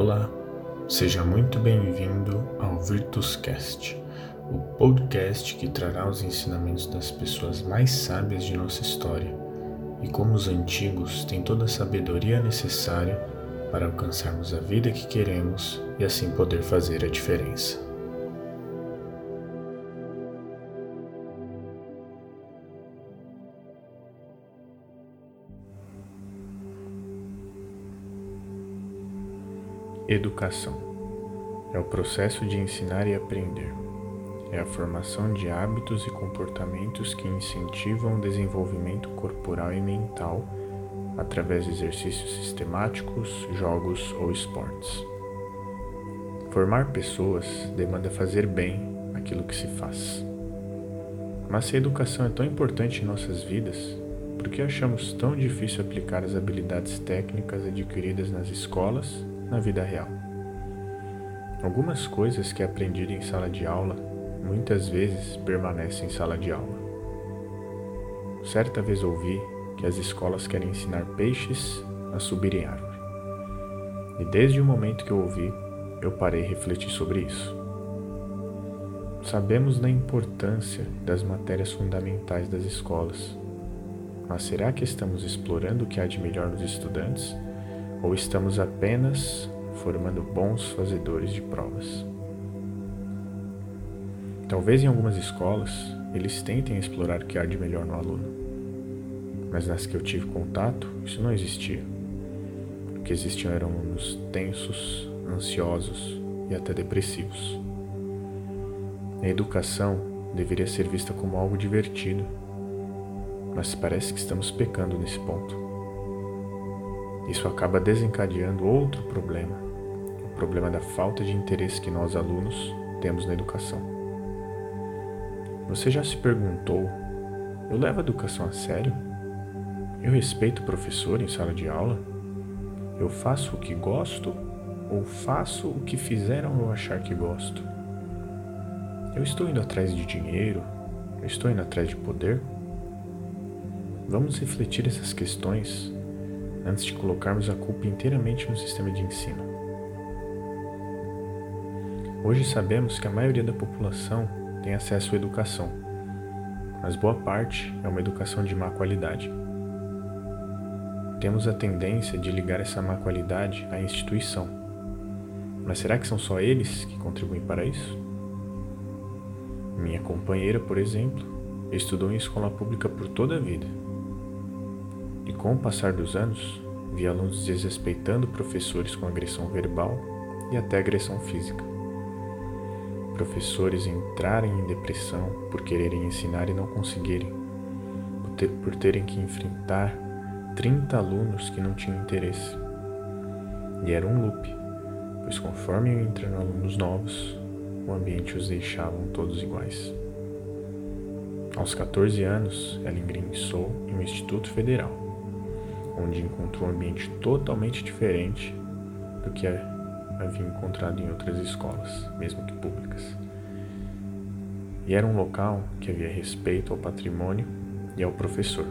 Olá, seja muito bem-vindo ao Virtuscast, o podcast que trará os ensinamentos das pessoas mais sábias de nossa história e como os antigos têm toda a sabedoria necessária para alcançarmos a vida que queremos e assim poder fazer a diferença. Educação é o processo de ensinar e aprender. É a formação de hábitos e comportamentos que incentivam o desenvolvimento corporal e mental através de exercícios sistemáticos, jogos ou esportes. Formar pessoas demanda fazer bem aquilo que se faz. Mas se a educação é tão importante em nossas vidas, por que achamos tão difícil aplicar as habilidades técnicas adquiridas nas escolas na vida real. Algumas coisas que aprendi em sala de aula muitas vezes permanecem em sala de aula. Certa vez ouvi que as escolas querem ensinar peixes a subir em árvore. E desde o momento que eu ouvi, eu parei e refleti sobre isso. Sabemos da importância das matérias fundamentais das escolas, mas será que estamos explorando o que há de melhor nos estudantes? Ou estamos apenas formando bons fazedores de provas? Talvez em algumas escolas eles tentem explorar o que há de melhor no aluno, mas nas que eu tive contato isso não existia. O que existiam eram alunos tensos, ansiosos e até depressivos. A educação deveria ser vista como algo divertido, mas parece que estamos pecando nesse ponto. Isso acaba desencadeando outro problema, o problema da falta de interesse que nós alunos temos na educação. Você já se perguntou: eu levo a educação a sério? Eu respeito o professor em sala de aula? Eu faço o que gosto ou faço o que fizeram eu achar que gosto? Eu estou indo atrás de dinheiro? Eu estou indo atrás de poder? Vamos refletir essas questões antes de colocarmos a culpa inteiramente no sistema de ensino. Hoje sabemos que a maioria da população tem acesso à educação, mas boa parte é uma educação de má qualidade. Temos a tendência de ligar essa má qualidade à instituição. Mas será que são só eles que contribuem para isso? Minha companheira, por exemplo, estudou em escola pública por toda a vida e com o passar dos anos, vi alunos desrespeitando professores com agressão verbal e até agressão física. Professores entrarem em depressão por quererem ensinar e não conseguirem, por, ter, por terem que enfrentar 30 alunos que não tinham interesse. E era um loop, pois conforme iam entrando alunos novos, o ambiente os deixava todos iguais. Aos 14 anos, ela ingressou em um instituto federal onde encontrou um ambiente totalmente diferente do que havia encontrado em outras escolas, mesmo que públicas. E era um local que havia respeito ao patrimônio e ao professor.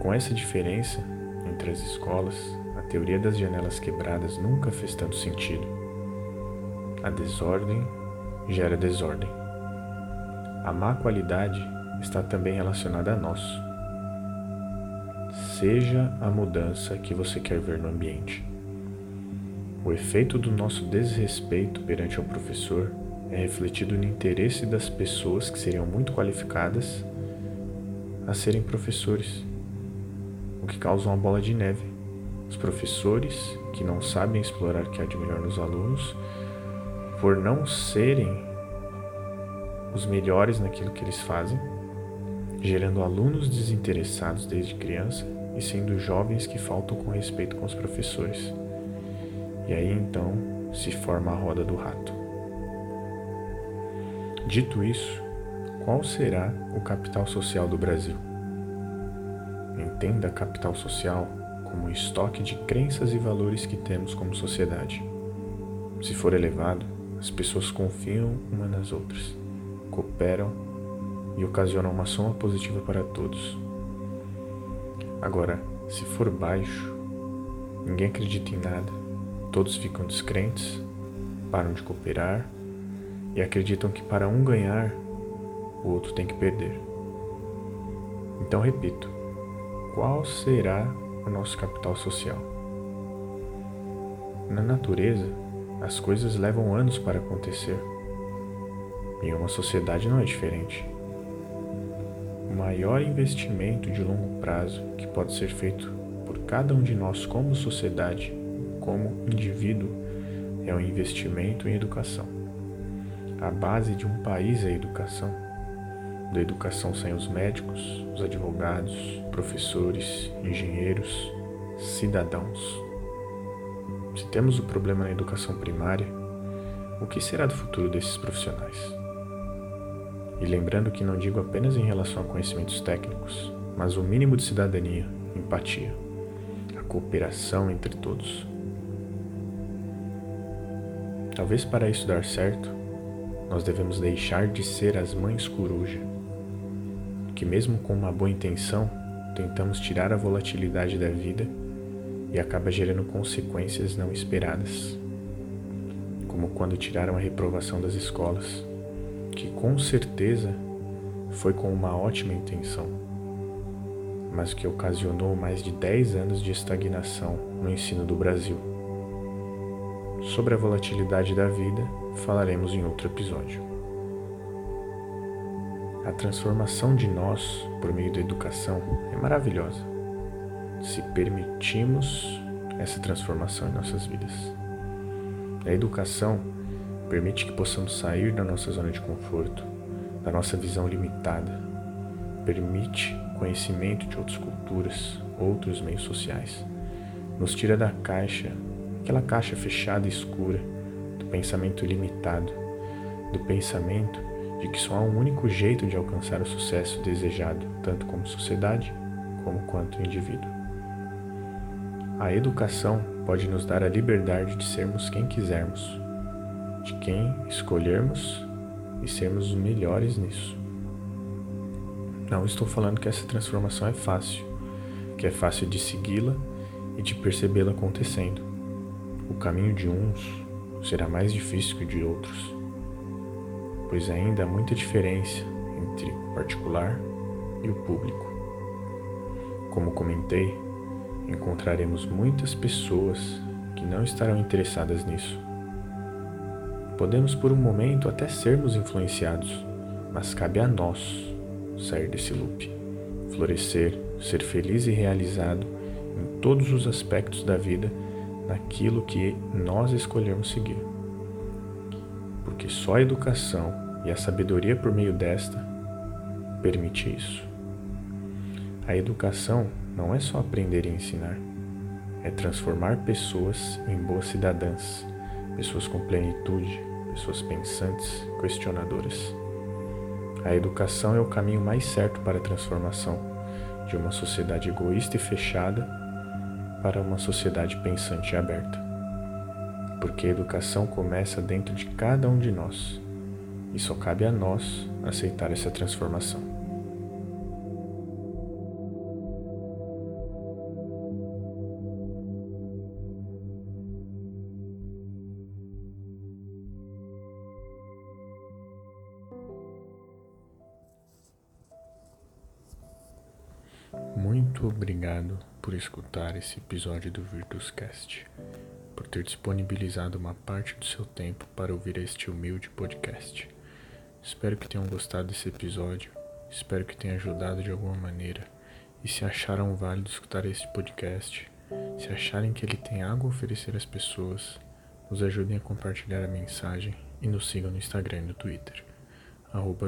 Com essa diferença entre as escolas, a teoria das janelas quebradas nunca fez tanto sentido. A desordem gera desordem. A má qualidade está também relacionada a nós seja a mudança que você quer ver no ambiente. O efeito do nosso desrespeito perante o professor é refletido no interesse das pessoas que seriam muito qualificadas a serem professores, o que causa uma bola de neve. Os professores que não sabem explorar o que há de melhor nos alunos, por não serem os melhores naquilo que eles fazem, gerando alunos desinteressados desde criança e sendo jovens que faltam com respeito com os professores. E aí então se forma a roda do rato. Dito isso, qual será o capital social do Brasil? Entenda capital social como um estoque de crenças e valores que temos como sociedade. Se for elevado, as pessoas confiam umas nas outras, cooperam e ocasionam uma soma positiva para todos. Agora, se for baixo, ninguém acredita em nada Todos ficam descrentes, param de cooperar e acreditam que para um ganhar, o outro tem que perder. Então repito: qual será o nosso capital social? Na natureza, as coisas levam anos para acontecer. Em uma sociedade não é diferente. O maior investimento de longo prazo que pode ser feito por cada um de nós como sociedade, como indivíduo, é o investimento em educação. A base de um país é a educação. Da educação saem os médicos, os advogados, professores, engenheiros, cidadãos. Se temos o problema na educação primária, o que será do futuro desses profissionais? E lembrando que não digo apenas em relação a conhecimentos técnicos, mas o mínimo de cidadania, empatia, a cooperação entre todos. Talvez para isso dar certo, nós devemos deixar de ser as mães coruja, que mesmo com uma boa intenção, tentamos tirar a volatilidade da vida e acaba gerando consequências não esperadas, como quando tiraram a reprovação das escolas, que com certeza foi com uma ótima intenção, mas que ocasionou mais de 10 anos de estagnação no ensino do Brasil. Sobre a volatilidade da vida, falaremos em outro episódio. A transformação de nós por meio da educação é maravilhosa se permitimos essa transformação em nossas vidas. A educação permite que possamos sair da nossa zona de conforto, da nossa visão limitada, permite conhecimento de outras culturas, outros meios sociais, nos tira da caixa, aquela caixa fechada e escura, do pensamento limitado, do pensamento de que só há um único jeito de alcançar o sucesso desejado, tanto como sociedade como quanto indivíduo. A educação pode nos dar a liberdade de sermos quem quisermos, de quem escolhermos e sermos os melhores nisso. Não estou falando que essa transformação é fácil, que é fácil de segui-la e de percebê-la acontecendo. O caminho de uns será mais difícil que o de outros, pois ainda há muita diferença entre o particular e o público. Como comentei, encontraremos muitas pessoas que não estarão interessadas nisso. Podemos por um momento até sermos influenciados, mas cabe a nós sair desse loop, florescer, ser feliz e realizado em todos os aspectos da vida naquilo que nós escolhermos seguir. Porque só a educação e a sabedoria por meio desta permite isso. A educação não é só aprender e ensinar, é transformar pessoas em boas cidadãs, pessoas com plenitude, pessoas pensantes, questionadoras. A educação é o caminho mais certo para a transformação de uma sociedade egoísta e fechada para uma sociedade pensante e aberta. Porque a educação começa dentro de cada um de nós e só cabe a nós aceitar essa transformação. Muito obrigado por escutar esse episódio do Virtuscast, por ter disponibilizado uma parte do seu tempo para ouvir este humilde podcast. Espero que tenham gostado desse episódio, espero que tenha ajudado de alguma maneira. E se acharam válido escutar este podcast, se acharem que ele tem algo a oferecer às pessoas, nos ajudem a compartilhar a mensagem e nos sigam no Instagram e no Twitter,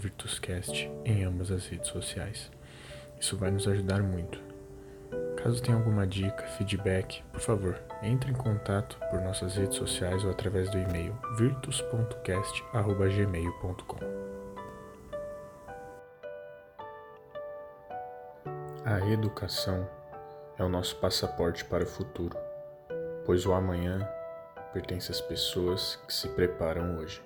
Virtuscast em ambas as redes sociais. Isso vai nos ajudar muito. Caso tenha alguma dica, feedback, por favor, entre em contato por nossas redes sociais ou através do e-mail virtus.cast.gmail.com. A educação é o nosso passaporte para o futuro, pois o amanhã pertence às pessoas que se preparam hoje.